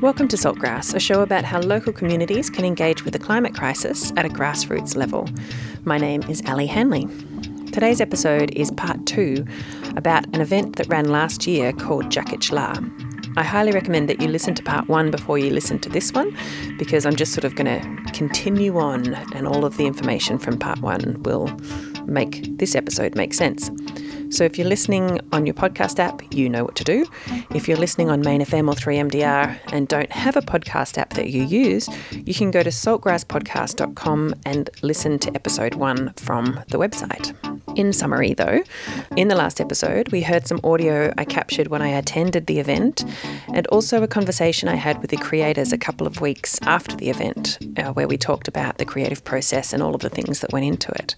Welcome to Saltgrass, a show about how local communities can engage with the climate crisis at a grassroots level. My name is Ali Hanley. Today's episode is part two about an event that ran last year called Jakich La. I highly recommend that you listen to part one before you listen to this one because I'm just sort of going to continue on and all of the information from part one will make this episode make sense. So if you're listening on your podcast app, you know what to do. If you're listening on Main FM or 3MDR and don't have a podcast app that you use, you can go to saltgrasspodcast.com and listen to episode one from the website. In summary, though, in the last episode, we heard some audio I captured when I attended the event and also a conversation I had with the creators a couple of weeks after the event, uh, where we talked about the creative process and all of the things that went into it.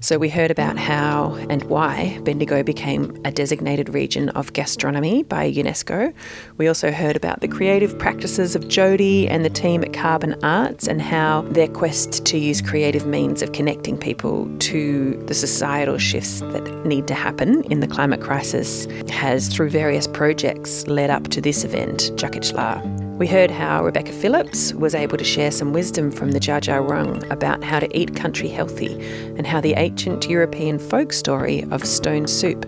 So we heard about how and why Bendigo became a designated region of gastronomy by UNESCO. We also heard about the creative practices of Jody and the team at Carbon Arts and how their quest to use creative means of connecting people to the societal shifts that need to happen in the climate crisis has, through various projects, led up to this event, Jakich La. We heard how Rebecca Phillips was able to share some wisdom from the Dja Dja Wurrung about how to eat country healthy and how the ancient European folk story of stone soup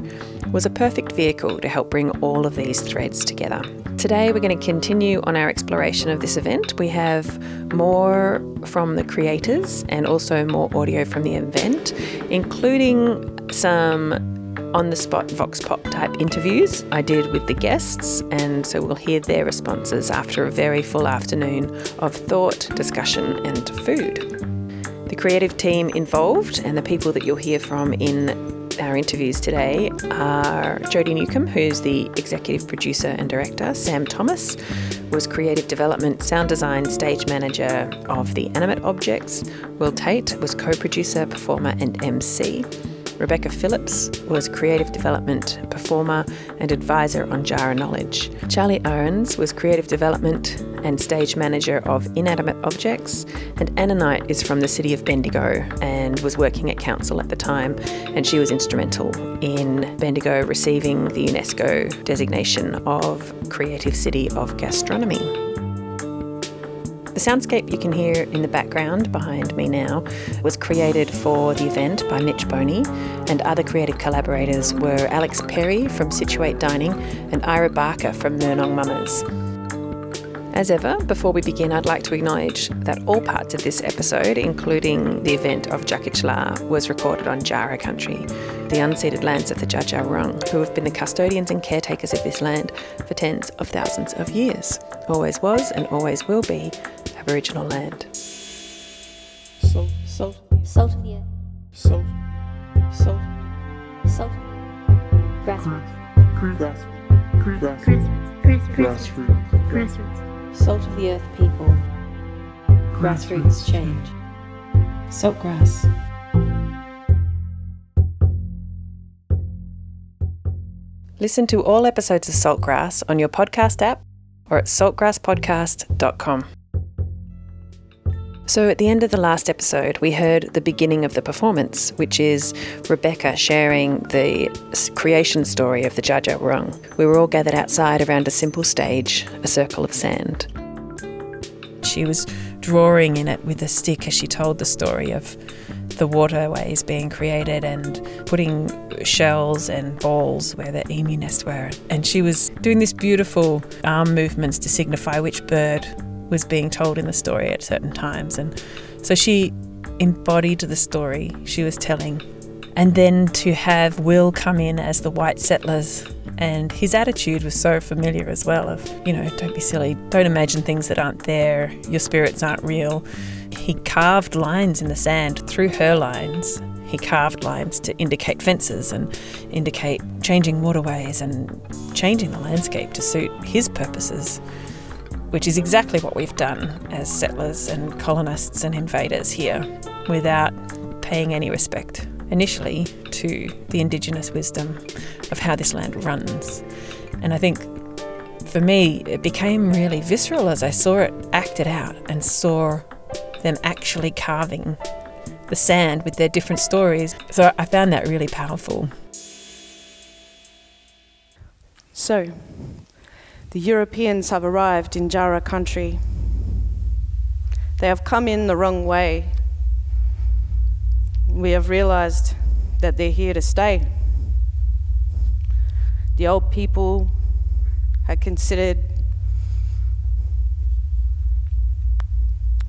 was a perfect vehicle to help bring all of these threads together. Today, we're going to continue on our exploration of this event. We have more from the creators and also more audio from the event, including some on the spot Vox Pop type interviews I did with the guests, and so we'll hear their responses after a very full afternoon of thought, discussion, and food. The creative team involved and the people that you'll hear from in our interviews today are Jody Newcomb, who's the executive producer and director. Sam Thomas was creative development, sound design, stage manager of the animate objects. Will Tate was co producer, performer, and MC. Rebecca Phillips was creative development performer and advisor on Djaara Knowledge. Charlie Ahrens was creative development and stage manager of Inanimate Objects, and Anna Knight is from the city of Bendigo and was working at council at the time, and she was instrumental in Bendigo receiving the UNESCO designation of Creative City of Gastronomy. The soundscape you can hear in the background behind me now was created for the event by Mitch Boney, and other creative collaborators were Alex Perry from Situate Dining and Ira Barker from Murnong Mummas. As ever, before we begin, I'd like to acknowledge that all parts of this episode, including the event of Jakich La, was recorded on Djaara country, the unceded lands of the Dja who have been the custodians and caretakers of this land for tens of thousands of years. Always was and always will be Aboriginal land. Salt, salt, salt of the earth. Salt, salt, salt. Grassroots. Grassroots. Grassroots. Grassroots. Grassroots. Salt of the earth people. Grassroots change. Saltgrass. Listen to all episodes of Saltgrass on your podcast app or at saltgrasspodcast.com. So, at the end of the last episode, we heard the beginning of the performance, which is Rebecca sharing the creation story of the Dja Wurrung. We were all gathered outside around a simple stage, a circle of sand. She was drawing in it with a stick as she told the story of the waterways being created and putting shells and balls where the emu nests were. And she was doing this beautiful arm movements to signify which bird was being told in the story at certain times. And so she embodied the story she was telling. And then to have Will come in as the white settlers, and his attitude was so familiar as well of, you know, don't be silly, don't imagine things that aren't there, your spirits aren't real. He carved lines in the sand through her lines. He carved lines to indicate fences and indicate changing waterways and changing the landscape to suit his purposes which is exactly what we've done as settlers and colonists and invaders here without paying any respect initially to the indigenous wisdom of how this land runs. And I think for me, it became really visceral as I saw it acted out and saw them actually carving the sand with their different stories. So I found that really powerful. So, The Europeans have arrived in Djaara country. They have come in the wrong way. We have realized that they're here to stay. The old people had considered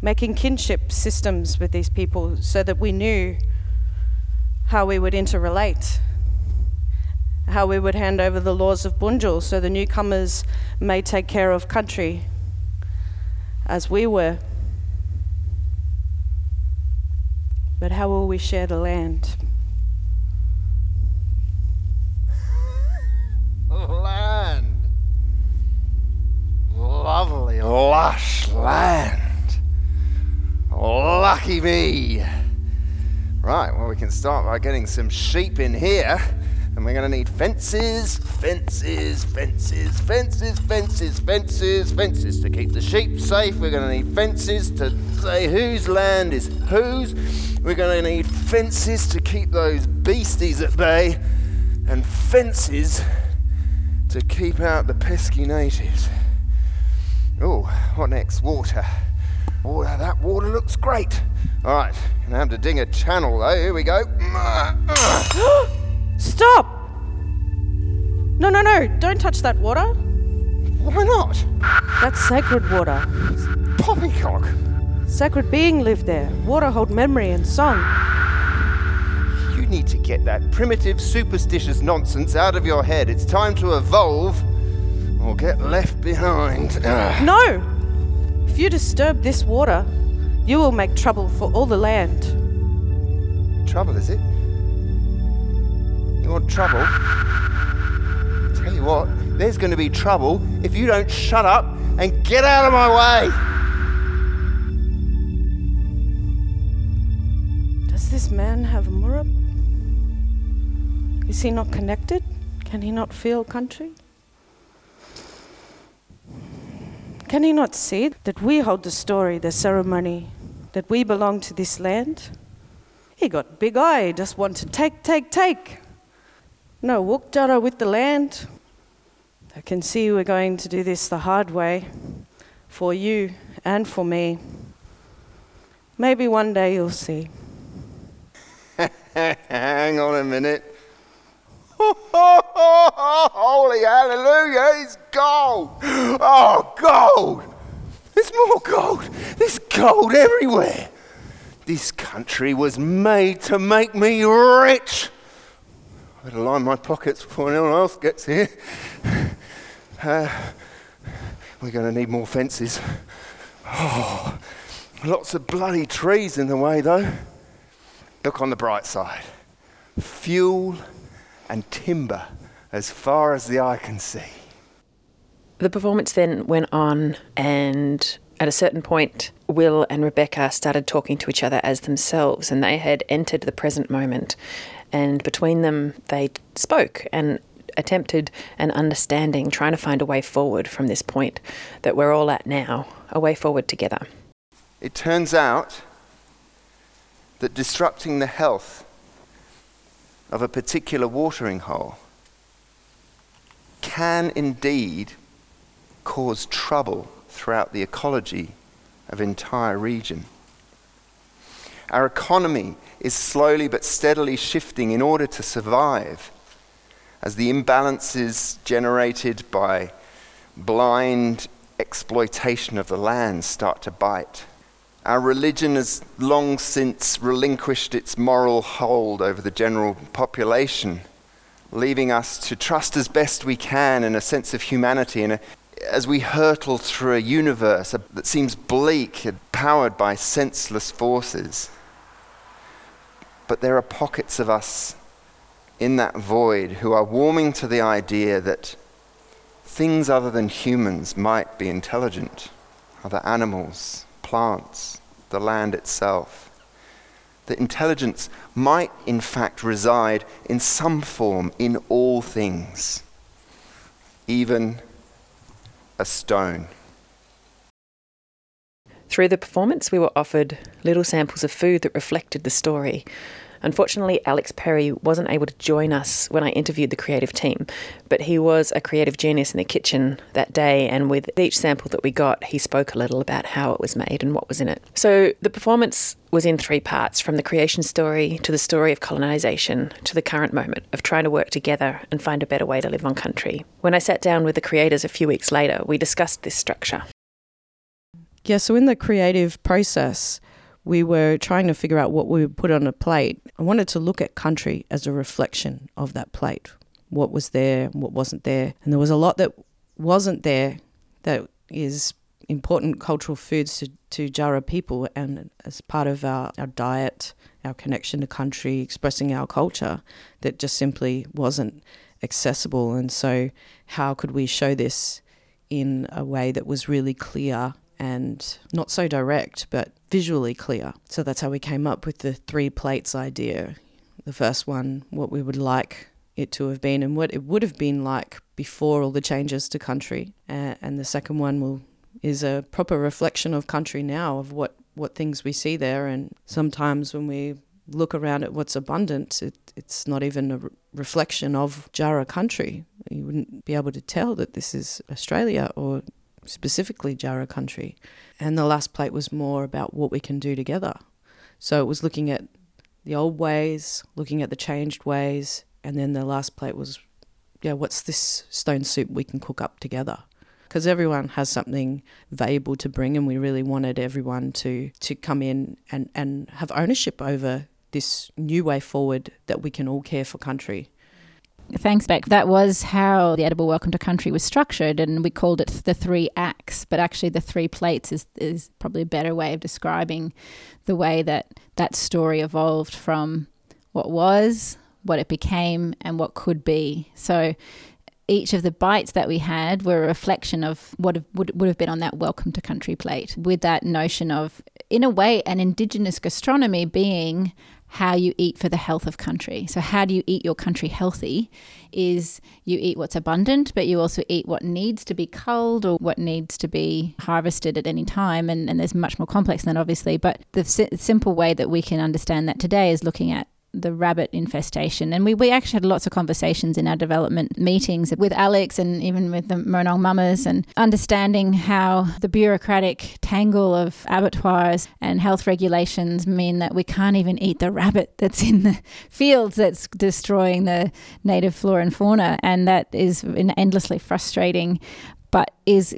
making kinship systems with these people so that we knew how we would interrelate, how we would hand over the laws of Bunjil so the newcomers may take care of country as we were. But how will we share the land? land. Lovely, lush land. Lucky me. Right, well, we can start by getting some sheep in here. And we're going to need fences, fences, fences, fences, fences, fences, fences to keep the sheep safe. We're going to need fences to say whose land is whose. We're going to need fences to keep those beasties at bay. And fences to keep out the pesky natives. Oh, what next? Water. Water, that water looks great. All right, gonna have to dig a channel though. Here we go. Stop! No, no, no, don't touch that water. Why not? That's sacred water. Poppycock. Sacred being lived there. Water hold memory and song. You need to get that primitive, superstitious nonsense out of your head. It's time to evolve or get left behind. Ugh. No! If you disturb this water, you will make trouble for all the land. Trouble, is it? Trouble? Tell you what, there's going to be trouble if you don't shut up and get out of my way. Does this man have a murab? Is he not connected? Can he not feel country? Can he not see that we hold the story, the ceremony, that we belong to this land? He got big eye, just want to take, take, take. No wukjara with the land. I can see we're going to do this the hard way for you and for me. Maybe one day you'll see. Hang on a minute. Holy hallelujah, it's gold. Oh, gold. There's more gold. There's gold everywhere. This country was made to make me rich. I better line my pockets before anyone else gets here. Uh, we're going to need more fences. Oh, lots of bloody trees in the way, though. Look on the bright side. Fuel and timber as far as the eye can see. The performance then went on, and at a certain point, Will and Rebecca started talking to each other as themselves, and they had entered the present moment. And between them, they spoke and attempted an understanding, trying to find a way forward from this point that we're all at now, a way forward together. It turns out that disrupting the health of a particular watering hole can indeed cause trouble throughout the ecology of entire region. Our economy is slowly but steadily shifting in order to survive as the imbalances generated by blind exploitation of the land start to bite. Our religion has long since relinquished its moral hold over the general population, leaving us to trust as best we can in a sense of humanity and as we hurtle through a universe that seems bleak and powered by senseless forces. But there are pockets of us in that void who are warming to the idea that things other than humans might be intelligent, other animals, plants, the land itself. That intelligence might, in fact, reside in some form in all things, even a stone. Through the performance, we were offered little samples of food that reflected the story. Unfortunately, Alex Perry wasn't able to join us when I interviewed the creative team, but he was a creative genius in the kitchen that day, and with each sample that we got, he spoke a little about how it was made and what was in it. So the performance was in three parts from the creation story to the story of colonisation to the current moment of trying to work together and find a better way to live on country. When I sat down with the creators a few weeks later, we discussed this structure. Yeah, so in the creative process, we were trying to figure out what we would put on a plate. I wanted to look at country as a reflection of that plate. What was there, what wasn't there. And there was a lot that wasn't there that is important cultural foods to, to Djaara people and as part of our, our diet, our connection to country, expressing our culture that just simply wasn't accessible. And so, how could we show this in a way that was really clear and not so direct, but visually clear? So, that's how we came up with the three plates idea. The first one, what we would like it to have been and what it would have been like before all the changes to country. Uh, and the second one will is a proper reflection of country now of what what things we see there and sometimes when we look around at what's abundant it, it's not even a re- reflection of Djaara country you wouldn't be able to tell that this is Australia or specifically Djaara country and the last plate was more about what we can do together so it was looking at the old ways looking at the changed ways and then the last plate was yeah what's this stone soup we can cook up together because everyone has something valuable to bring, and we really wanted everyone to to come in and and have ownership over this new way forward that we can all care for country. Thanks, Beck. That was how the Edible Welcome to Country was structured, and we called it the three acts. But actually, the three plates is, is probably a better way of describing the way that that story evolved from what was, what it became, and what could be. So each of the bites that we had were a reflection of what would, would have been on that welcome to country plate, with that notion of, in a way, an indigenous gastronomy being how you eat for the health of country. So, how do you eat your country healthy? Is you eat what's abundant, but you also eat what needs to be culled or what needs to be harvested at any time. And, and there's much more complex than that, obviously. But the si- simple way that we can understand that today is looking at the rabbit infestation. And we, we actually had lots of conversations in our development meetings with Alex and even with the Murnong Mummas and understanding how the bureaucratic tangle of abattoirs and health regulations mean that we can't even eat the rabbit that's in the fields that's destroying the native flora and fauna. And that is endlessly frustrating but is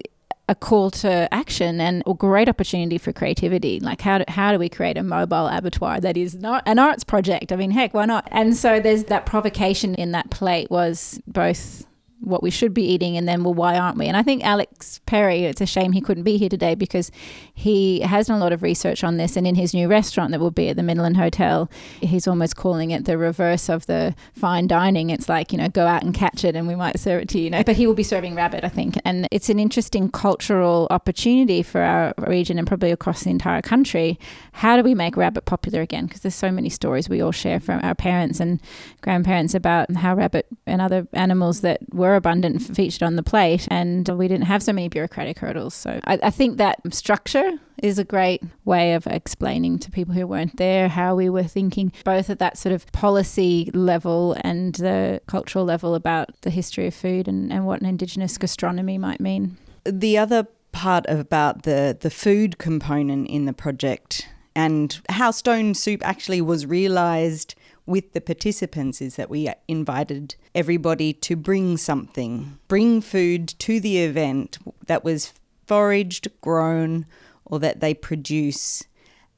a call to action and a great opportunity for creativity. Like how do, how do we create a mobile abattoir that is not an arts project? I mean, heck, why not? And so there's that provocation in that plate was both what we should be eating and then well why aren't we? And i think alex perry it's a shame he couldn't be here today because he has done a lot of research on this and in his new restaurant that will be at the midland hotel he's almost calling it the reverse of the fine dining. It's like you know go out and catch it and we might serve it to you, you know. But he will be serving rabbit i think. And it's an interesting cultural opportunity for our region and probably across the entire country. How do we make rabbit popular again? Because there's so many stories we all share from our parents and grandparents about how rabbit and other animals that were abundant featured on the plate, and we didn't have so many bureaucratic hurdles. So I, I think that structure is a great way of explaining to people who weren't there how we were thinking, both at that sort of policy level and the cultural level about the history of food and, and what an Indigenous gastronomy might mean. The other part about the, the food component in the project and how Stone Soup actually was realised with the participants is that we invited everybody to bring something, bring food to the event that was foraged, grown, or that they produce.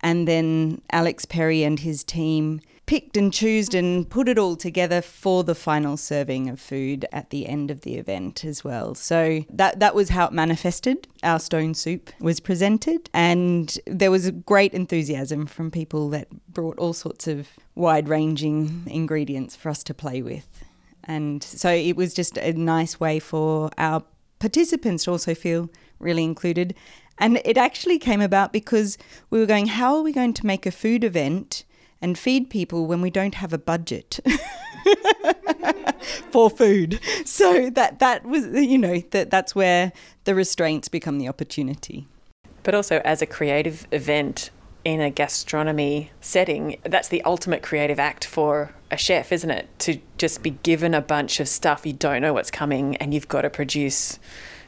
And then Alex Perry and his team picked and chose and put it all together for the final serving of food at the end of the event as well. So that that was how it manifested. Our stone soup was presented and there was great enthusiasm from people that brought all sorts of wide-ranging ingredients for us to play with. And so it was just a nice way for our participants to also feel really included. And it actually came about because we were going, how are we going to make a food event and feed people when we don't have a budget for food. So that that was you know that that's where the restraints become the opportunity. But also as a creative event in a gastronomy setting, that's the ultimate creative act for a chef, isn't it? To just be given a bunch of stuff, you don't know what's coming, and you've got to produce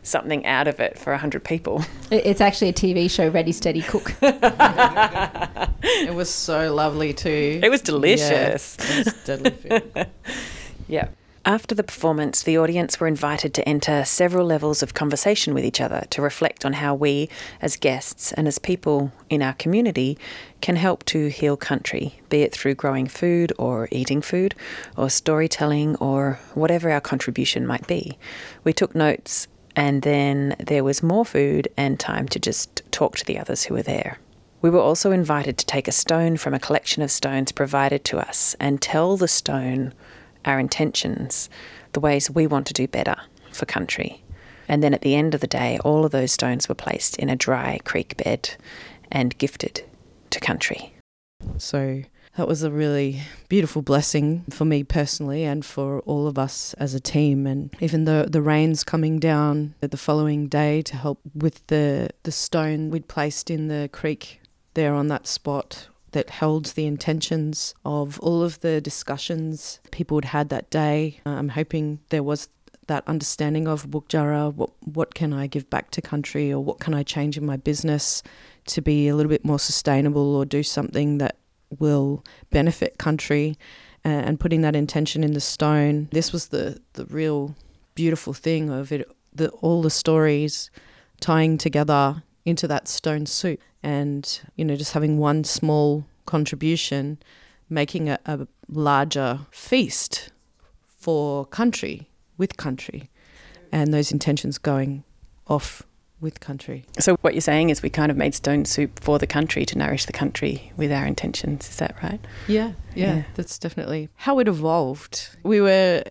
something out of it for 100 people. It's actually a TV show, Ready, Steady, Cook. it was so lovely too. It was delicious. Yeah, it was deadly yeah. After the performance, the audience were invited to enter several levels of conversation with each other to reflect on how we, as guests and as people in our community, can help to heal country, be it through growing food or eating food or storytelling or whatever our contribution might be. We took notes and then there was more food and time to just talk to the others who were there. We were also invited to take a stone from a collection of stones provided to us and tell the stone our intentions, the ways we want to do better for country. And then at the end of the day, all of those stones were placed in a dry creek bed and gifted to country. So that was a really beautiful blessing for me personally and for all of us as a team. And even though the rains coming down the following day to help with the, the stone we'd placed in the creek there on that spot that held the intentions of all of the discussions people had had that day. Uh, I'm hoping there was that understanding of Wukjara, what, what can I give back to country or what can I change in my business to be a little bit more sustainable or do something that will benefit country uh, and putting that intention in the stone. This was the, the real beautiful thing of it, the, all the stories tying together into that stone soup and you know just having one small contribution making a, a larger feast for country with country and those intentions going off with country. So what you're saying is we kind of made stone soup for the country to nourish the country with our intentions. Is that right? Yeah, yeah, yeah. that's definitely how it evolved. We were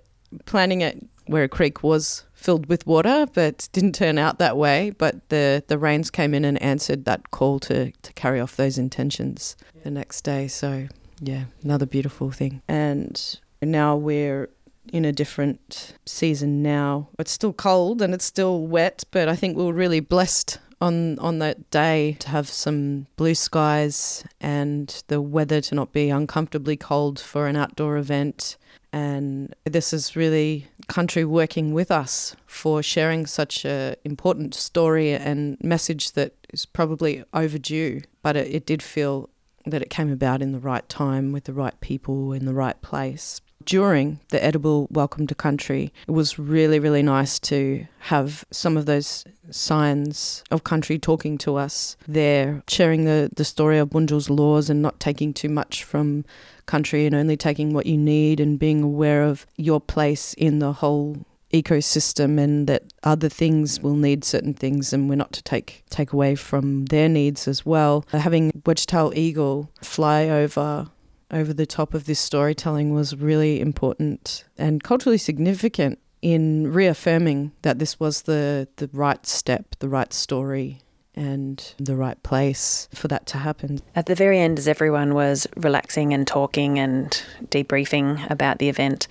planning it where a creek was filled with water, but didn't turn out that way. But the, the rains came in and answered that call to, to carry off those intentions the next day. So, yeah, another beautiful thing. And now we're in a different season now. It's still cold and it's still wet, but I think we were really blessed on on that day to have some blue skies and the weather to not be uncomfortably cold for an outdoor event and this is really country working with us for sharing such a important story and message that is probably overdue, but it, it did feel that it came about in the right time with the right people in the right place during the edible Welcome to Country, it was really, really nice to have some of those signs of country talking to us there, sharing the, the story of Bunjil's laws and not taking too much from country and only taking what you need and being aware of your place in the whole ecosystem and that other things will need certain things and we're not to take take away from their needs as well. Having wedge-tail eagle fly over over the top of this storytelling was really important and culturally significant in reaffirming that this was the, the right step, the right story, and the right place for that to happen. At the very end, as everyone was relaxing and talking and debriefing about the event,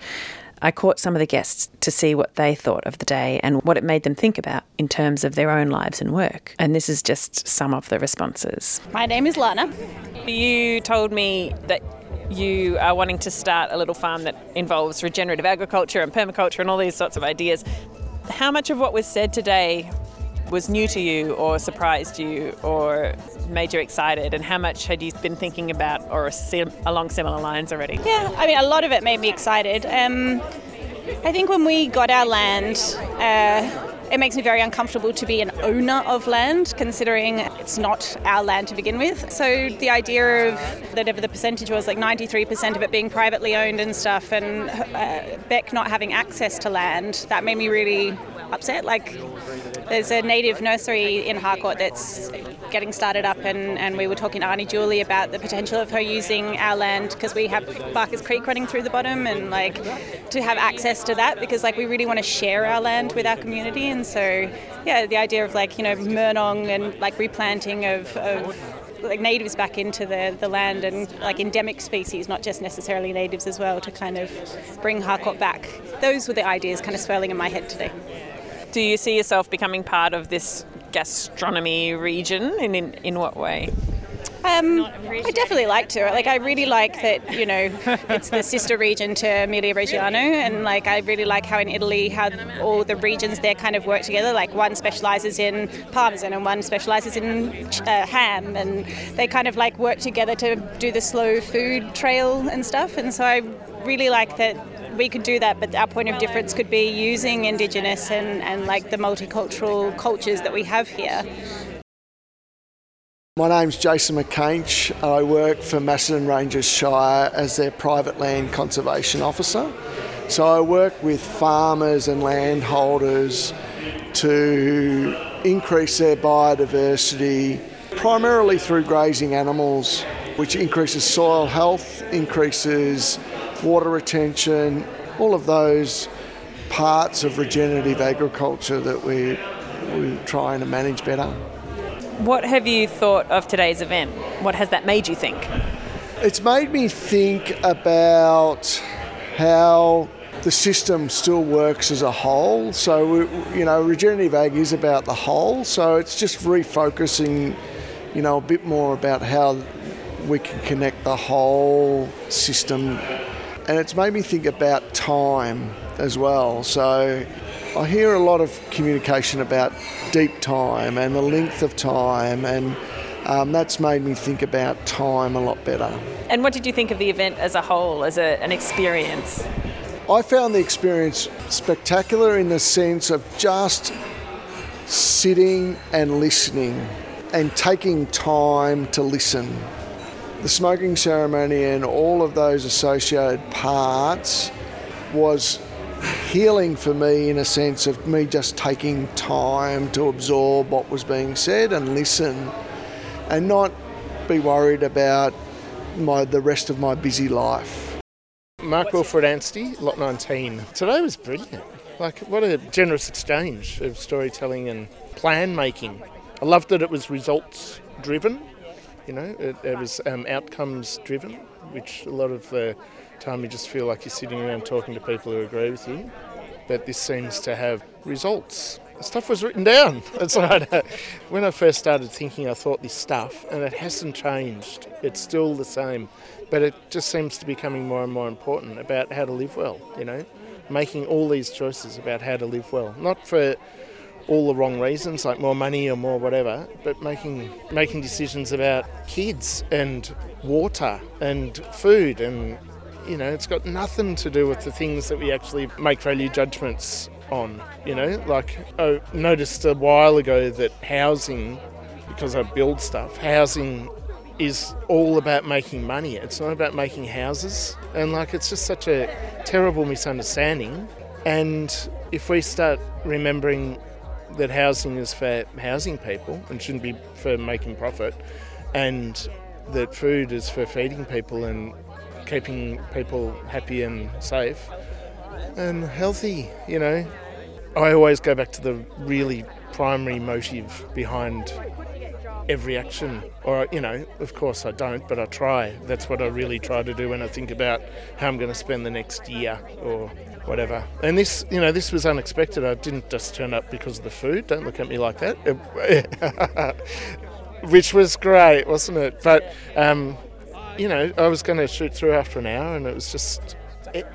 I caught some of the guests to see what they thought of the day and what it made them think about in terms of their own lives and work. And this is just some of the responses. My name is Lana. You told me that you are wanting to start a little farm that involves regenerative agriculture and permaculture and all these sorts of ideas. How much of what was said today was new to you or surprised you or made you excited and how much had you been thinking about or sim- along similar lines already yeah i mean a lot of it made me excited um, i think when we got our land uh, it makes me very uncomfortable to be an owner of land, considering it's not our land to begin with. So the idea of whatever the percentage was, like 93% of it being privately owned and stuff, and uh, Beck not having access to land, that made me really upset. Like, there's a native nursery in Harcourt that's getting started up, and, and we were talking to Arnie Julie about the potential of her using our land because we have Barkers Creek running through the bottom, and like to have access to that because like we really want to share our land with our community, and so yeah, the idea of like you know Murnong and like replanting of, of like natives back into the, the land and like endemic species, not just necessarily natives as well, to kind of bring Harcourt back. Those were the ideas kind of swirling in my head today. Do you see yourself becoming part of this gastronomy region, and in, in what way? Um, I definitely like to. Like, I really like that. You know, it's the sister region to Emilia Reggiano, and like I really like how in Italy, how all the regions there kind of work together. Like one specialises in parmesan and one specialises in uh, ham, and they kind of like work together to do the slow food trail and stuff. And so I really like that we could do that, but our point of difference could be using Indigenous and, and like the multicultural cultures that we have here. My name's Jason McCainch. I work for Macedon Ranges Shire as their private land conservation officer. So I work with farmers and landholders to increase their biodiversity, primarily through grazing animals, which increases soil health, increases water retention, all of those parts of regenerative agriculture that we, we're trying to manage better. What have you thought of today's event? What has that made you think? It's made me think about how the system still works as a whole. So, you know, regenerative ag is about the whole. So it's just refocusing, you know, a bit more about how we can connect the whole system and it's made me think about time as well. So I hear a lot of communication about deep time and the length of time, and um, that's made me think about time a lot better. And what did you think of the event as a whole, as a, an experience? I found the experience spectacular in the sense of just sitting and listening and taking time to listen the smoking ceremony and all of those associated parts was healing for me in a sense of me just taking time to absorb what was being said and listen and not be worried about my the rest of my busy life. Mark Wilfred Anstey, Lot 19. Today was brilliant. Like, what a generous exchange of storytelling and plan making. I loved that it was results driven you know, it, it was um, outcomes driven, which a lot of the time you just feel like you're sitting around talking to people who agree with you. But this seems to have results. Stuff was written down. That's right. when I first started thinking, I thought this stuff, and it hasn't changed. It's still the same, but it just seems to be becoming more and more important about how to live well. You know, making all these choices about how to live well, not for all the wrong reasons, like more money or more whatever, but making making decisions about kids and water and food and you know, it's got nothing to do with the things that we actually make value judgments on. You know, like I noticed a while ago that housing, because I build stuff, housing is all about making money. It's not about making houses. And like it's just such a terrible misunderstanding. And if we start remembering that housing is for housing people and shouldn't be for making profit, and that food is for feeding people and keeping people happy and safe and healthy, you know. I always go back to the really primary motive behind every action. Or, you know, of course I don't, but I try. That's what I really try to do when I think about how I'm going to spend the next year or whatever. And this, you know, this was unexpected. I didn't just turn up because of the food. Don't look at me like that. Which was great, wasn't it? But, um, you know, I was going to shoot through after an hour, and it was just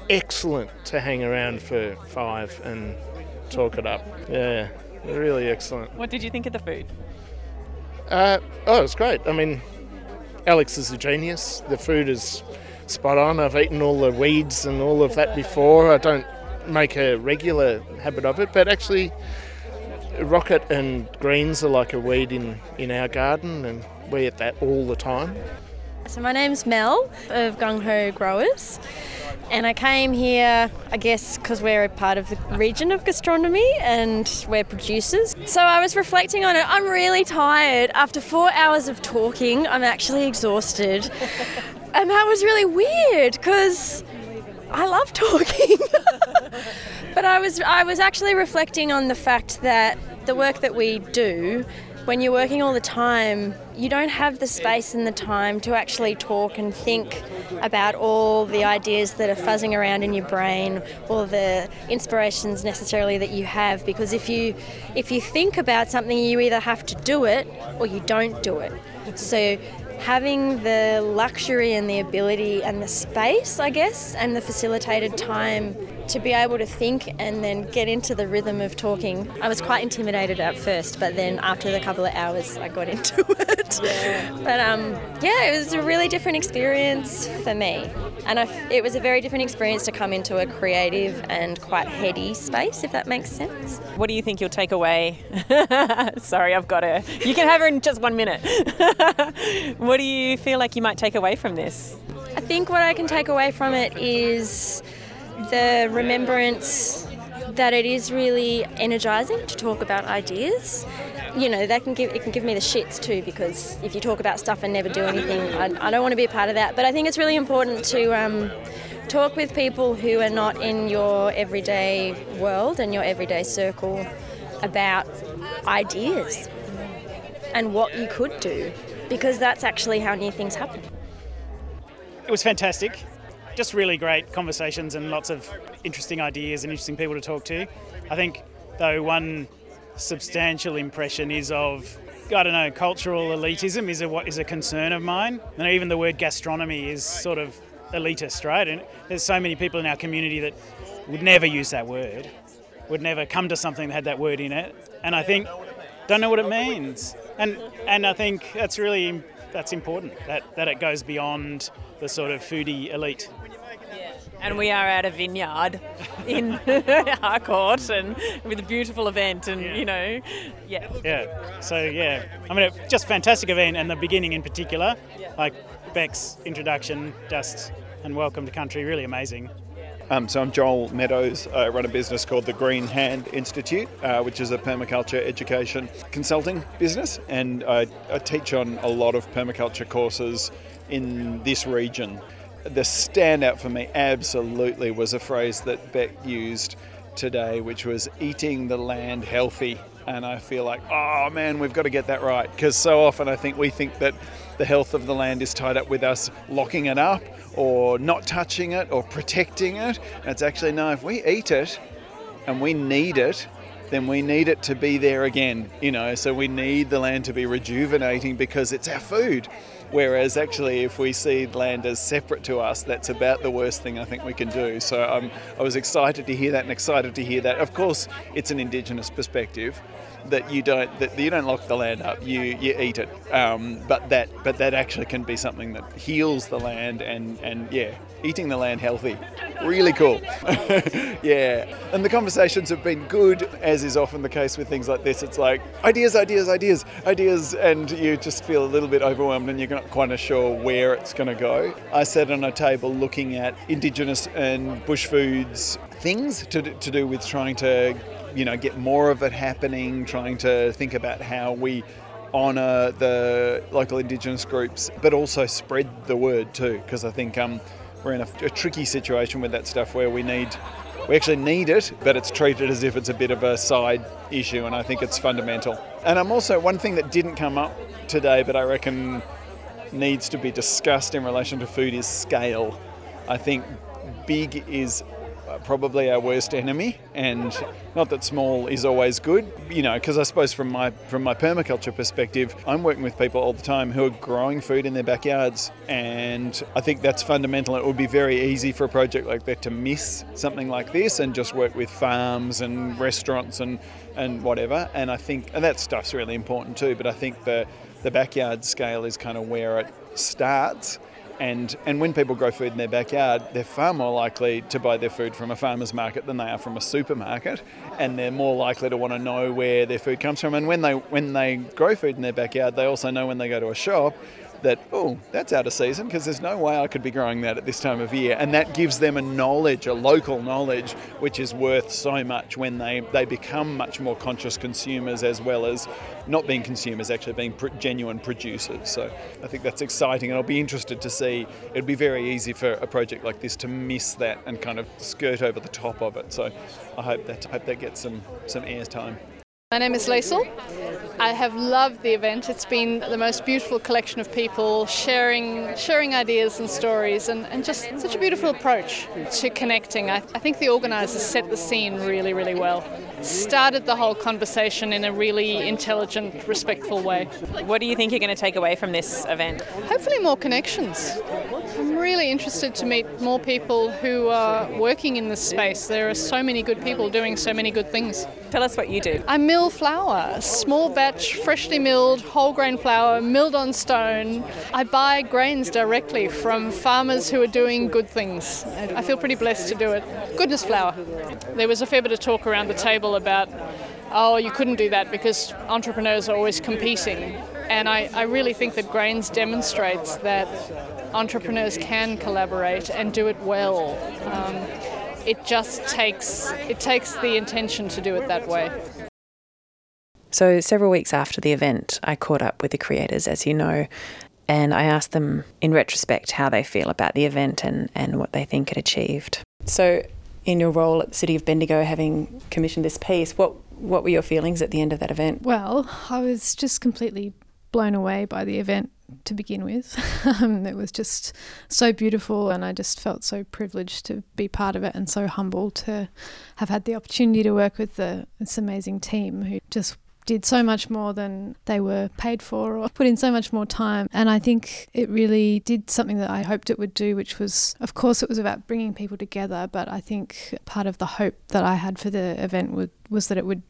excellent to hang around for five and talk it up. Yeah, really excellent. What did you think of the food? Uh, oh, it was great. I mean, Alex is a genius. The food is spot on. I've eaten all the weeds and all of that before. I don't make a regular habit of it, but actually, rocket and greens are like a weed in, in our garden, and we eat that all the time. So, my name's Mel of Gung Ho Growers, and I came here, I guess, because we're a part of the region of gastronomy and we're producers. So, I was reflecting on it. I'm really tired. After four hours of talking, I'm actually exhausted. And that was really weird because I love talking. but I was I was actually reflecting on the fact that the work that we do when you're working all the time, you don't have the space and the time to actually talk and think about all the ideas that are fuzzing around in your brain or the inspirations necessarily that you have because if you if you think about something you either have to do it or you don't do it. So having the luxury and the ability and the space, I guess, and the facilitated time to be able to think and then get into the rhythm of talking. I was quite intimidated at first, but then after the couple of hours, I got into it. But um, yeah, it was a really different experience for me. And I, it was a very different experience to come into a creative and quite heady space, if that makes sense. What do you think you'll take away? Sorry, I've got her. You can have her in just one minute. what do you feel like you might take away from this? I think what I can take away from it is the remembrance that it is really energizing to talk about ideas. You know, that can give it can give me the shits too because if you talk about stuff and never do anything, I, I don't want to be a part of that. But I think it's really important to um, talk with people who are not in your everyday world and your everyday circle about ideas and what you could do because that's actually how new things happen. It was fantastic just really great conversations and lots of interesting ideas and interesting people to talk to. I think, though, one substantial impression is of I don't know, cultural elitism is a what is a concern of mine, and even the word gastronomy is sort of elitist, right? And there's so many people in our community that would never use that word, would never come to something that had that word in it, and I think don't know what it means, and and I think that's really that's important that that it goes beyond the sort of foodie elite. And we are at a vineyard in Harcourt and with a beautiful event and, yeah. you know, yeah. Yeah. So, yeah. I mean, just fantastic event and the beginning in particular. Yeah. Like Beck's introduction, just and welcome to country, really amazing. Um, so I'm Joel Meadows. I run a business called the Green Hand Institute, uh, which is a permaculture education consulting business, and I, I teach on a lot of permaculture courses in this region the standout for me absolutely was a phrase that Beck used today, which was eating the land healthy. And I feel like, oh man, we've got to get that right. Because so often I think we think that the health of the land is tied up with us locking it up or not touching it or protecting it. And it's actually, no, if we eat it and we need it, then we need it to be there again, you know. So we need the land to be rejuvenating because it's our food. Whereas actually, if we see land as separate to us, that's about the worst thing I think we can do. So um, I was excited to hear that and excited to hear that. Of course, it's an Indigenous perspective that you don't that you don't lock the land up. You you eat it. Um, but that but that actually can be something that heals the land and and yeah, eating the land healthy. Really cool. yeah. And the conversations have been good, as is often the case with things like this. It's like ideas, ideas, ideas, ideas, and you just feel a little bit overwhelmed and you're not quite sure where it's going to go. I sat on a table looking at Indigenous and bush foods things to, to do with trying to, you know, get more of it happening, trying to think about how we honour the local Indigenous groups, but also spread the word too, because I think um, we're in a, a tricky situation with that stuff where we need we actually need it, but it's treated as if it's a bit of a side issue, and I think it's fundamental. And I'm also one thing that didn't come up today, but I reckon needs to be discussed in relation to food is scale. I think big is Uh, probably our worst enemy, and not that small is always good, you know, because I suppose from my from my permaculture perspective, I'm working with people all the time who are growing food in their backyards, and I think that's fundamental. It would be very easy for a project like that to miss something like this and just work with farms and restaurants and and whatever. And I think and that stuff's really important too. But I think the the backyard scale is kind of where it starts and, and when people grow food in their backyard, they're far more likely to buy their food from a farmer's market than they are from a supermarket. And they're more likely to want to know where their food comes from. And when they, when they grow food in their backyard, they also know when they go to a shop that, oh, that's out of season because there's no way I could be growing that at this time of year. And that gives them a knowledge, a local knowledge, which is worth so much when they, they become much more conscious consumers as well as not being consumers, actually being pr- genuine producers. So I think that's exciting and I'll be interested to see. It'd be very easy for a project like this to miss that and kind of skirt over the top of it. So I hope that, I hope that gets some, some airtime. My name is Laisel. I have loved the event. It's been the most beautiful collection of people sharing sharing ideas and stories and, and just such a beautiful approach to connecting. I, I think the organisers set the scene really, really well. started the whole conversation in a really intelligent, respectful way. What do you think you're going to take away from this event? Hopefully, more connections. I'm really interested to meet more people who are working in this space. There are so many good people doing so many good things. Tell us what you do. I mill flour, small batch, freshly milled, whole grain flour, milled on stone. I buy grains directly from farmers who are doing good things. I feel pretty blessed to do it. Goodness flour. There was a fair bit of talk around the table about, oh, you couldn't do that because entrepreneurs are always competing. And I, I really think that grains demonstrates that entrepreneurs can collaborate and do it well. Um, it just takes it takes the intention to do it that way. So several weeks after the event, I caught up with the creators, as you know, and I asked them in retrospect how they feel about the event and, and what they think it achieved. So in your role at the City of Bendigo having commissioned this piece, what what were your feelings at the end of that event? Well, I was just completely blown away by the event to begin with. um, it was just so beautiful, and I just felt so privileged to be part of it and so humbled to have had the opportunity to work with the, this amazing team who just did so much more than they were paid for or put in so much more time. And I think it really did something that I hoped it would do, which was, of course, it was about bringing people together. But I think part of the hope that I had for the event would, was that it would,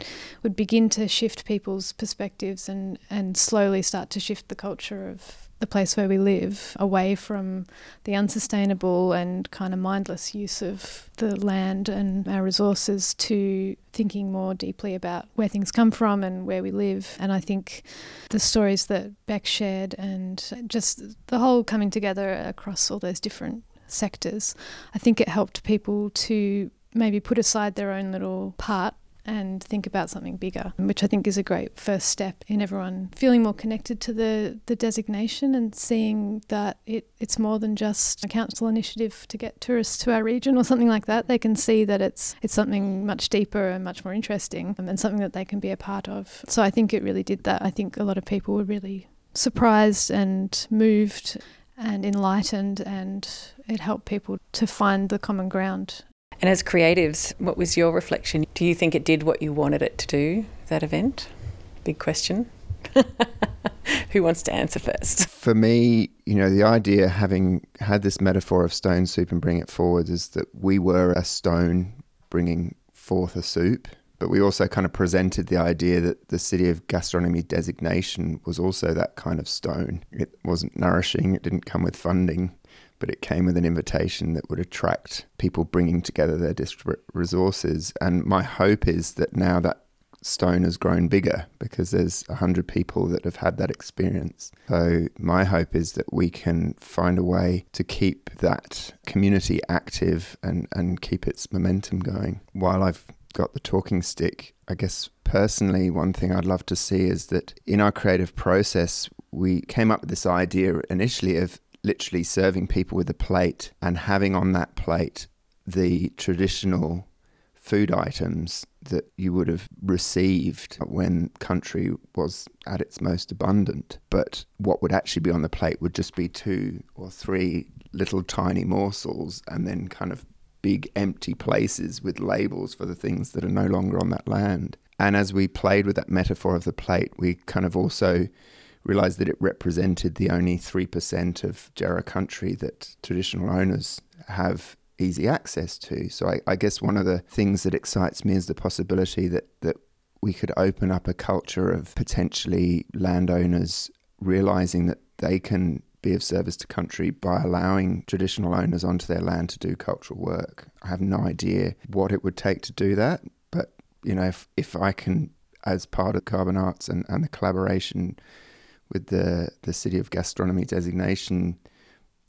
would begin to shift people's perspectives and, and slowly start to shift the culture of the place where we live away from the unsustainable and kind of mindless use of the land and our resources to thinking more deeply about where things come from and where we live. And I think the stories that Beck shared and just the whole coming together across all those different sectors, I think it helped people to maybe put aside their own little part and think about something bigger, which I think is a great first step in everyone feeling more connected to the, the designation and seeing that it, it's more than just a council initiative to get tourists to our region or something like that. They can see that it's it's something much deeper and much more interesting and something that they can be a part of. So I think it really did that. I think a lot of people were really surprised and moved and enlightened and it helped people to find the common ground and as creatives, what was your reflection? Do you think it did what you wanted it to do, that event? Big question. Who wants to answer first? For me, you know, the idea, having had this metaphor of stone soup and bring it forward, is that we were a stone bringing forth a soup. But we also kind of presented the idea that the City of Gastronomy designation was also that kind of stone. It wasn't nourishing, it didn't come with funding, but it came with an invitation that would attract people bringing together their disparate resources. And my hope is that now that stone has grown bigger because there's a hundred people that have had that experience. So my hope is that we can find a way to keep that community active and, and keep its momentum going. While I've got the talking stick, I guess personally one thing I'd love to see is that in our creative process we came up with this idea initially of literally serving people with a plate and having on that plate the traditional food items that you would have received when country was at its most abundant. But what would actually be on the plate would just be two or three little tiny morsels and then kind of big empty places with labels for the things that are no longer on that land. And as we played with that metaphor of the plate, we kind of also realised that it represented the only 3% of Djaara country that traditional owners have easy access to. So I, I, guess one of the things that excites me is the possibility that, that we could open up a culture of potentially landowners realising that they can be of service to country by allowing traditional owners onto their land to do cultural work. I have no idea what it would take to do that, but you know, if, if I can, as part of Carbon Arts and, and the collaboration with the the city of gastronomy designation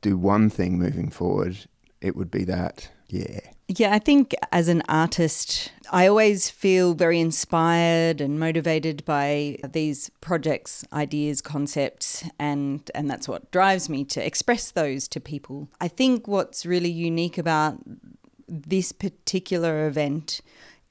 do one thing moving forward, it would be that. Yeah. Yeah, I think as an artist, I always feel very inspired and motivated by these projects, ideas, concepts, and and that's what drives me to express those to people. I think what's really unique about this particular event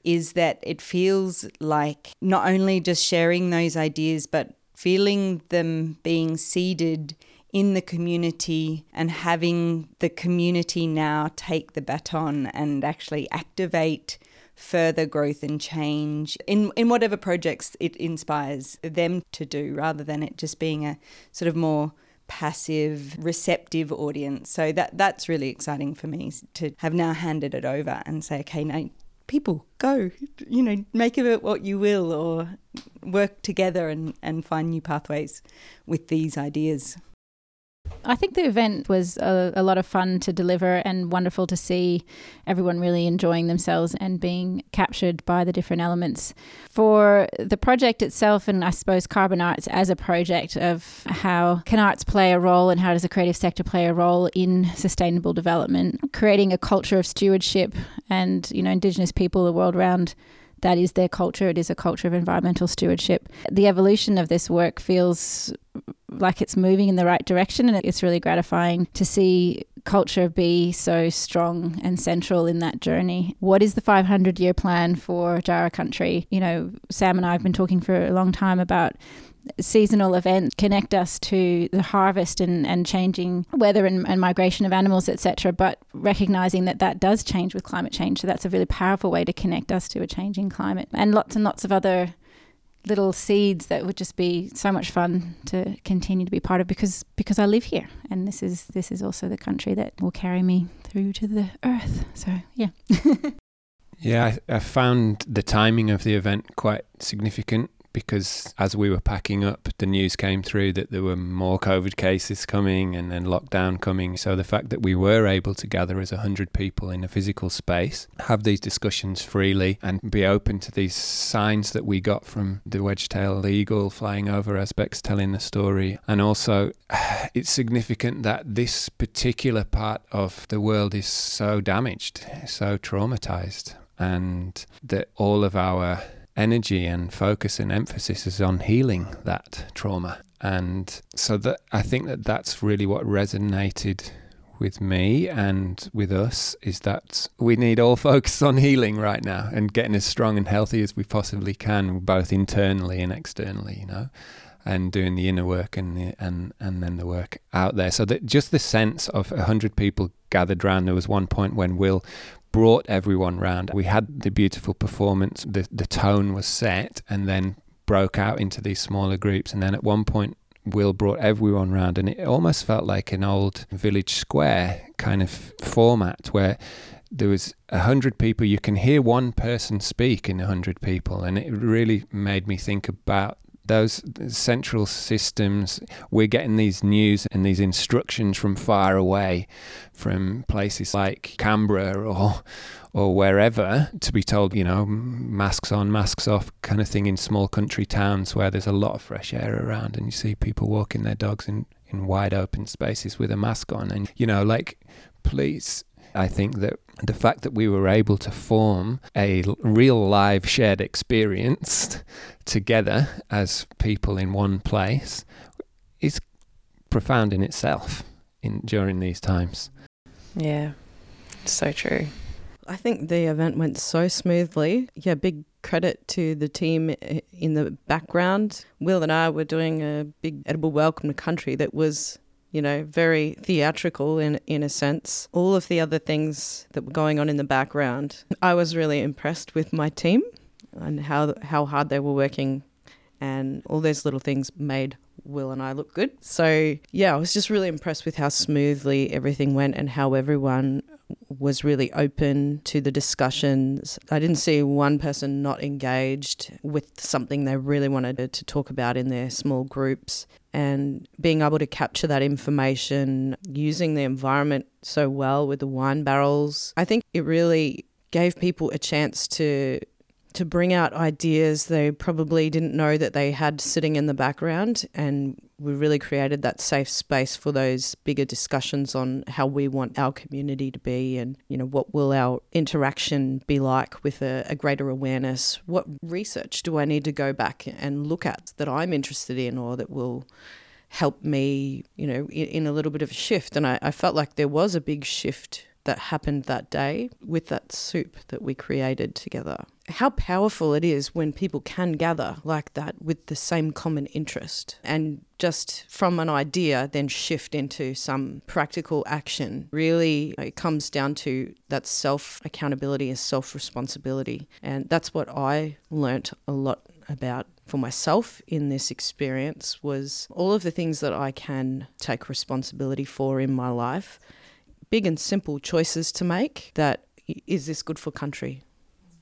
is that it feels like not only just sharing those ideas but feeling them being seeded in the community and having the community now take the baton and actually activate further growth and change in, in whatever projects it inspires them to do rather than it just being a sort of more passive, receptive audience. So that that's really exciting for me to have now handed it over and say, okay, now people go, you know, make of it what you will, or work together and, and find new pathways with these ideas. I think the event was a, a, lot of fun to deliver and wonderful to see everyone really enjoying themselves and being captured by the different elements. For the project itself, and I suppose Carbon Arts as a project of how can arts play a role and how does the creative sector play a role in sustainable development, creating a culture of stewardship and, you know, Indigenous people the world around that is their culture. It is a culture of environmental stewardship. The evolution of this work feels like it's moving in the right direction, and it's really gratifying to see culture be so strong and central in that journey. What is the 500 year plan for Djaara country? You know, Sam and I have been talking for a long time about seasonal events connect us to the harvest and, and changing weather and, and migration of animals, etc. But recognizing that that does change with climate change. So that's a really powerful way to connect us to a changing climate and lots and lots of other little seeds that would just be so much fun to continue to be part of because because I live here and this is this is also the country that will carry me through to the earth. So yeah. yeah, I, I found the timing of the event quite significant because as we were packing up, the news came through that there were more COVID cases coming and then lockdown coming. So the fact that we were able to gather as 100 people in a physical space, have these discussions freely, and be open to these signs that we got from the wedge-tailed eagle flying over as Beck's telling the story. And also, it's significant that this particular part of the world is so damaged, so traumatized, and that all of our energy and focus and emphasis is on healing that trauma. And so that I think that that's really what resonated with me and with us is that we need all focus on healing right now and getting as strong and healthy as we possibly can, both internally and externally, you know, and doing the inner work and the, and and then the work out there. So that just the sense of a hundred people gathered around. There was one point when Will brought everyone round. We had the beautiful performance, the, the tone was set, and then broke out into these smaller groups. And then at one point, Will brought everyone round, and it almost felt like an old village square kind of format where there was a hundred people. You can hear one person speak in a hundred people, and it really made me think about those central systems, we're getting these news and these instructions from far away, from places like Canberra or or wherever, to be told, you know, masks on, masks off, kind of thing in small country towns where there's a lot of fresh air around, and you see people walking their dogs in in wide open spaces with a mask on, and you know, like, please I think that the fact that we were able to form a real live shared experience together as people in one place is profound in itself in during these times. Yeah. So true. I think the event went so smoothly. Yeah, big credit to the team eh, in the background. Will and I were doing a big edible welcome to country that was you know, very theatrical in in a sense. All of the other things that were going on in the background, I was really impressed with my team and how how hard they were working, and all those little things made Will and I look good. So yeah, I was just really impressed with how smoothly everything went and how everyone was really open to the discussions. I didn't see one person not engaged with something they really wanted to talk about in their small groups. And being able to capture that information using the environment so well with the wine barrels, I think it really gave people a chance to to bring out ideas they probably didn't know that they had sitting in the background and we really created that safe space for those bigger discussions on how we want our community to be and you know what will our interaction be like with a, a greater awareness? What research do i need to go back and look at that i'm interested in or that will help me you know in, in a little bit of a shift? And I, I felt like there was a big shift that happened that day with that soup that we created together. How powerful it is when people can gather like that with the same common interest and just from an idea then shift into some practical action. Really, it comes down to that self accountability and self responsibility. And that's what I learnt a lot about for myself in this experience was all of the things that I can take responsibility for in my life big and simple choices to make that is this good for country?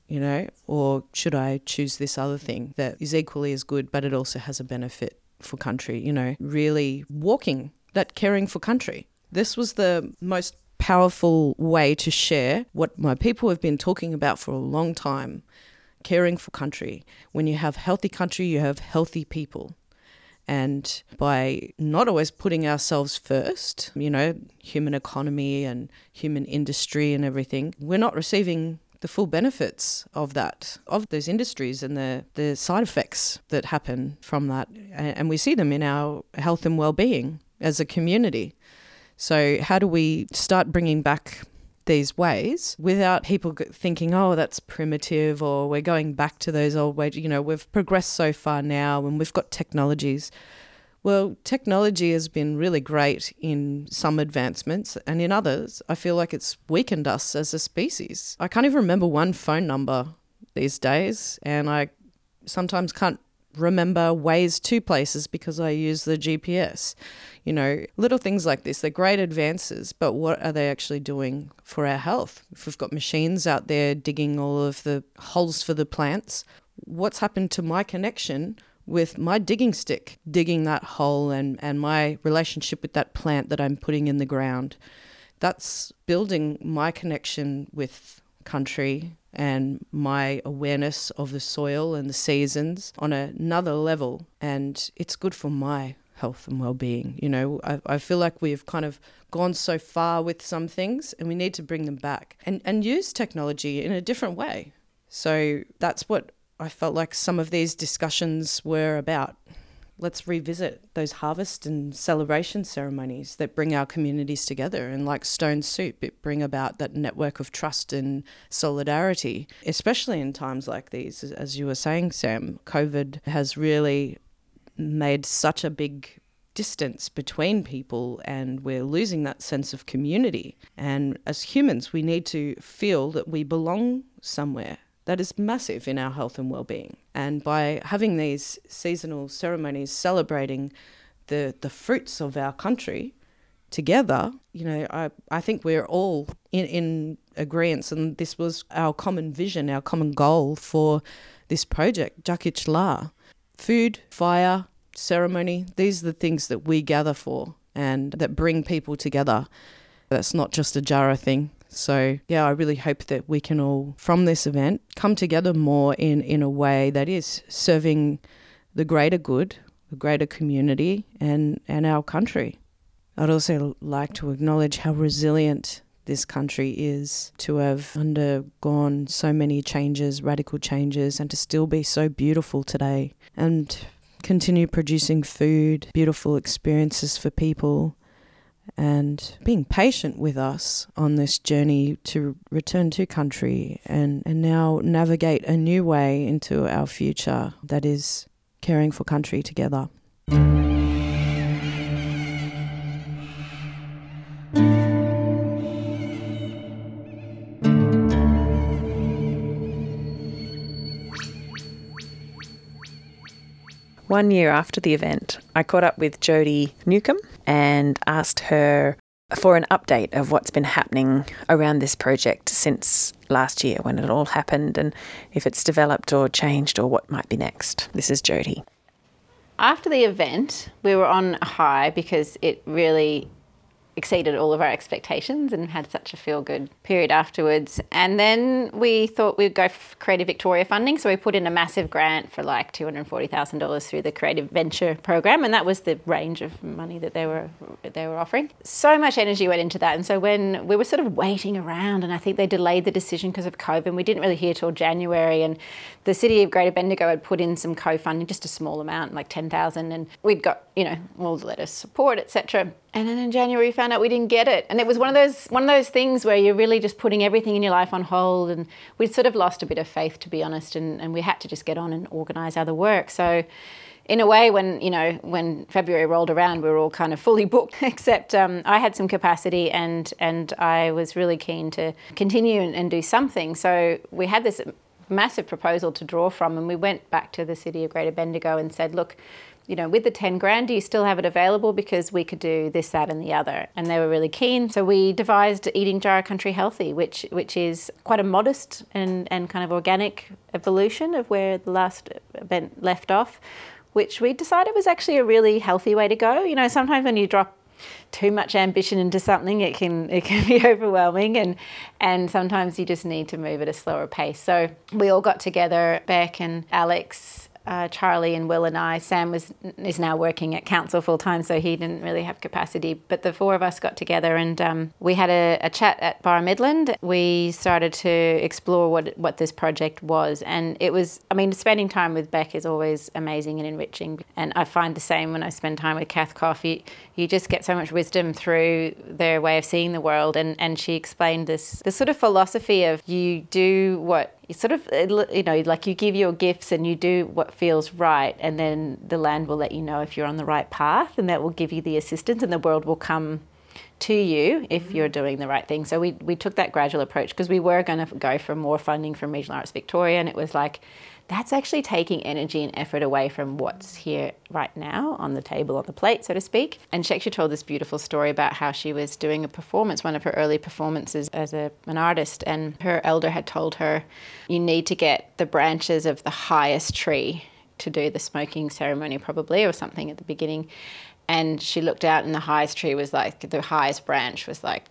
You know, or should I choose this other thing that is equally as good, but it also has a benefit for country? You know, really walking that caring for country. This was the most powerful way to share what my people have been talking about for a long time caring for country. When you have healthy country, you have healthy people. And by not always putting ourselves first, you know, human economy and human industry and everything, we're not receiving the full benefits of that, of those industries and the, the side effects that happen from that. And we see them in our health and well being as a community. So, how do we start bringing back these ways without people thinking, oh, that's primitive or we're going back to those old ways. You know, we've progressed so far now and we've got technologies. Well, technology has been really great in some advancements, and in others, I feel like it's weakened us as a species. I can't even remember one phone number these days, and I sometimes can't remember ways to places because I use the GPS. You know, little things like this, they're great advances, but what are they actually doing for our health? If we've got machines out there digging all of the holes for the plants, what's happened to my connection with my digging stick, digging that hole and, and my relationship with that plant that I'm putting in the ground? That's building my connection with country and my awareness of the soil and the seasons on another level. And it's good for my health and well-being. You know, I, I feel like we've kind of gone so far with some things and we need to bring them back and, and use technology in a different way. So that's what I felt like some of these discussions were about let's revisit those harvest and celebration ceremonies that bring our communities together. And like Stone Soup, it bring about that network of trust and solidarity, especially in times like these. As you were saying, Sam, COVID has really made such a big distance between people and we're losing that sense of community. And as humans, we need to feel that we belong somewhere that is massive in our health and well-being. And by having these seasonal ceremonies celebrating the the fruits of our country together, you know, I, I think we're all in, in agreement and this was our common vision, our common goal for this project, Jakich La. Food, fire, ceremony, these are the things that we gather for and that bring people together. That's not just a Djaara thing. So, yeah, I really hope that we can all, from this event, come together more in, in a way that is serving the greater good, the greater community, and, and our country. I'd also like to acknowledge how resilient this country is to have undergone so many changes, radical changes, and to still be so beautiful today and continue producing food, beautiful experiences for people, and being patient with us on this journey to return to country and, and now navigate a new way into our future that is caring for country together. One year after the event, I caught up with Jodie Newcomb and asked her for an update of what's been happening around this project since last year when it all happened and if it's developed or changed or what might be next. This is Jodie. After the event, we were on a high because it really exceeded all of our expectations and had such a feel good period afterwards. And then we thought we'd go for Creative Victoria funding. So we put in a massive grant for like $240,000 through the Creative Venture program. And that was the range of money that they were, they were offering. So much energy went into that. And so when we were sort of waiting around, and I think they delayed the decision because of COVID, we didn't really hear till January. And the city of Greater Bendigo had put in some co-funding, just a small amount, like 10,000. And we'd got, you know, all the letters support, etc. And then in January, found out we didn't get it. And it was one of those one of those things where you're really just putting everything in your life on hold. And we'd sort of lost a bit of faith, to be honest, and, and we had to just get on and organise other work. So in a way, when you know when February rolled around, we were all kind of fully booked. Except um, I had some capacity, and and I was really keen to continue and, and do something. So we had this massive proposal to draw from, and we went back to the city of Greater Bendigo and said, look. You know, with the 10 grand, do you still have it available? Because we could do this, that, and the other. And they were really keen. So we devised Eating Djaara Country Healthy, which which is quite a modest and, and kind of organic evolution of where the last event left off which we decided was actually a really healthy way to go. You know, sometimes when you drop too much ambition into something, it can it can be overwhelming, and and sometimes you just need to move at a slower pace. So we all got together, Beck and Alex uh, Charlie and Will and I. Sam was is now working at council full time, so he didn't really have capacity. But the four of us got together and um, we had a, a, chat at Bar Midland. We started to explore what what this project was, and it was. I mean, spending time with Beck is always amazing and enriching, and I find the same when I spend time with Kath Coffey. You, you just get so much wisdom through their way of seeing the world, and and she explained this this sort of philosophy of you do what you sort of you know like you give your gifts and you do what feels right and then the land will let you know if you're on the right path and that will give you the assistance and the world will come to you if mm-hmm. you're doing the right thing. So we, we took that gradual approach because we were going to go for more funding from Regional Arts Victoria and it was like that's actually taking energy and effort away from what's here right now on the table, on the plate, so to speak. And she actually told this beautiful story about how she was doing a performance, one of her early performances as a, an artist, and her elder had told her, You need to get the branches of the highest tree to do the smoking ceremony, probably, or something at the beginning. And she looked out, and the highest tree was like the highest branch was like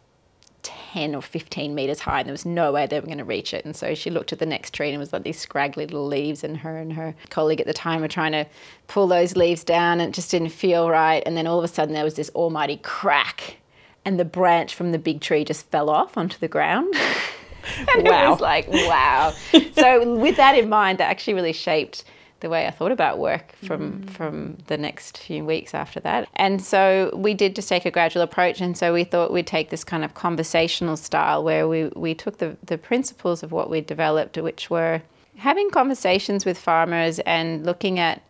10 or 15 meters high and there was no way they were going to reach it. And so she looked at the next tree and it was like these scraggly little leaves and her and her colleague at the time were trying to pull those leaves down and it just didn't feel right. And then all of a sudden there was this almighty crack and the branch from the big tree just fell off onto the ground. and wow. it was like, wow. so with that in mind, that actually really shaped the way I thought about work from mm. from the next few weeks after that. And so we did just take a gradual approach and so we thought we'd take this kind of conversational style where we, we took the, the principles of what we developed, which were having conversations with farmers and looking at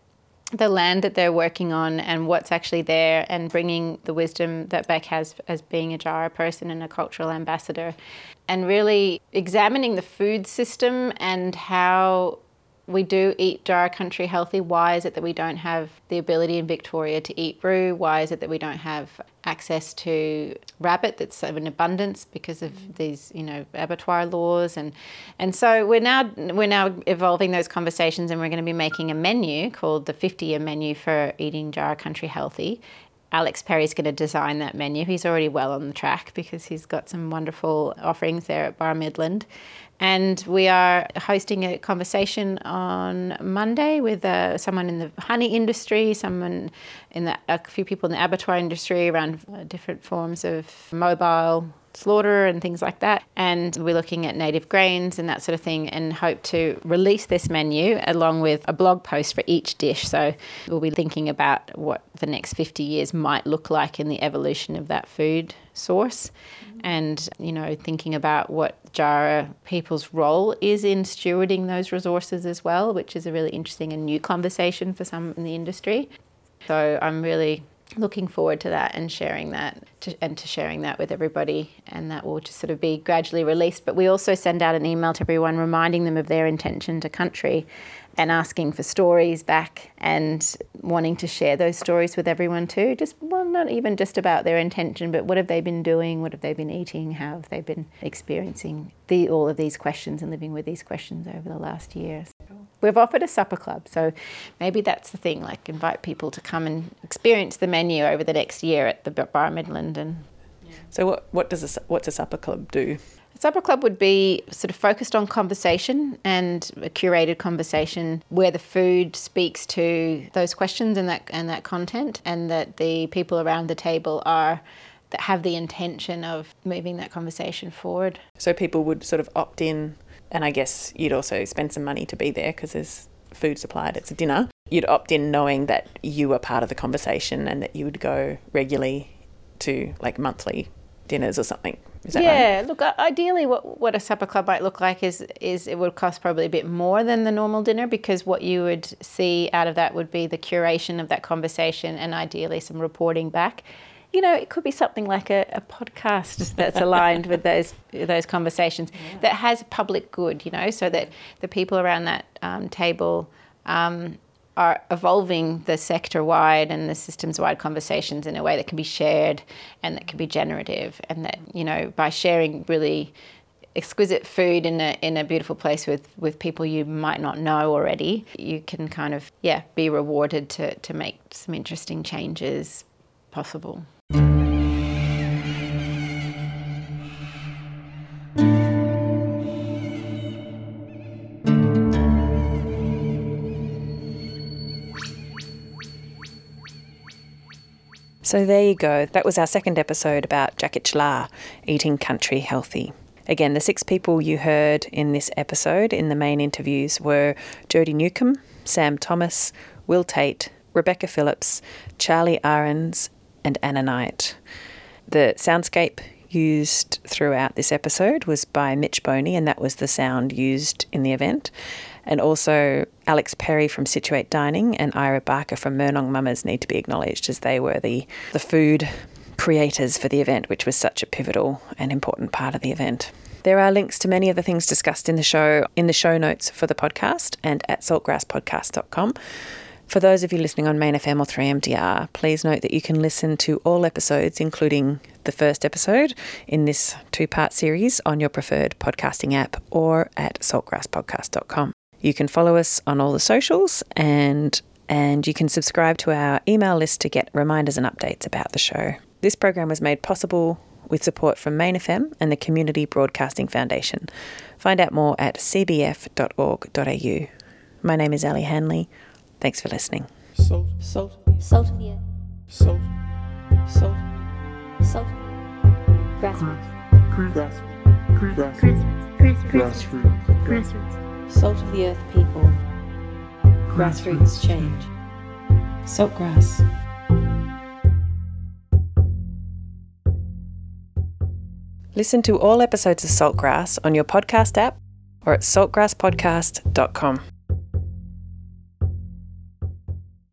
the land that they're working on and what's actually there and bringing the wisdom that Beck has as being a Djaara person and a cultural ambassador and really examining the food system and how we do eat Djaara country healthy. Why is it that we don't have the ability in Victoria to eat brew? Why is it that we don't have access to rabbit that's in abundance because of these, you know, abattoir laws and and so we're now we're now evolving those conversations and we're going to be making a menu called the 50 year menu for eating Djaara country healthy. Alex Perry's going to design that menu. He's already well on the track because he's got some wonderful offerings there at Bar Midland. And we are hosting a conversation on Monday with uh, someone in the honey industry, someone in the, a few people in the abattoir industry around uh, different forms of mobile slaughter and things like that. And we're looking at native grains and that sort of thing and hope to release this menu along with a blog post for each dish. So we'll be thinking about what the next 50 years might look like in the evolution of that food source and you know thinking about what Djaara people's role is in stewarding those resources as well, which is a really interesting and new conversation for some in the industry. So I'm really looking forward to that and sharing that to, and to sharing that with everybody and that will just sort of be gradually released but we also send out an email to everyone reminding them of their intention to country and asking for stories back and wanting to share those stories with everyone too. Just, well, not even just about their intention, but what have they been doing? What have they been eating? How have they been experiencing the, all of these questions and living with these questions over the last year? We've offered a supper club, so maybe that's the thing. Like, invite people to come and experience the menu over the next year at the Bar Midland. And so, what what does a, what's a supper club do? A supper Club would be sort of focused on conversation and a curated conversation where the food speaks to those questions and that and that content, and that the people around the table are that have the intention of moving that conversation forward. So people would sort of opt in, and I guess you'd also spend some money to be there because there's food supplied. It's a dinner. You'd opt in knowing that you were part of the conversation and that you would go regularly to like monthly dinners or something. Is that right? yeah, right? look, ideally, what what a supper club might look like is is it would cost probably a bit more than the normal dinner because what you would see out of that would be the curation of that conversation and ideally some reporting back. You know, it could be something like a, a podcast that's aligned with those those conversations that has public good. You know, so that the people around that um, table. Um, are evolving the sector wide and the systems wide conversations in a way that can be shared and that can be generative and that you know by sharing really exquisite food in a in a beautiful place with with people you might not know already you can kind of yeah be rewarded to to make some interesting changes possible So there you go. That was our second episode about Jacket La, eating country healthy. Again, the six people you heard in this episode in the main interviews were Jodie Newcomb, Sam Thomas, Will Tate, Rebecca Phillips, Charlie Ahrens, and Anna Knight. The soundscape used throughout this episode was by Mitch Boney, and that was the sound used in the event. And also, Alex Perry from Situate Dining and Ira Barker from Murnong Mummas need to be acknowledged as they were the, the food creators for the event, which was such a pivotal and important part of the event. There are links to many of the things discussed in the show in the show notes for the podcast and at saltgrasspodcast.com. For those of you listening on Main FM or 3MDR, please note that you can listen to all episodes, including the first episode in this two part series, on your preferred podcasting app or at saltgrasspodcast.com. You can follow us on all the socials and and you can subscribe to our email list to get reminders and updates about the show. This program was made possible with support from Main FM and the Community Broadcasting Foundation. Find out more at cbf.org.au. My name is Ali Hanley. Thanks for listening. Salt, salt, salt of the earth. Salt, salt, salt. Grassroots. Grassroots. Grassroots. Grassroots. Grassroots. Salt of the earth people. Grassroots change. Saltgrass. Listen to all episodes of Saltgrass on your podcast app or at saltgrasspodcast.com.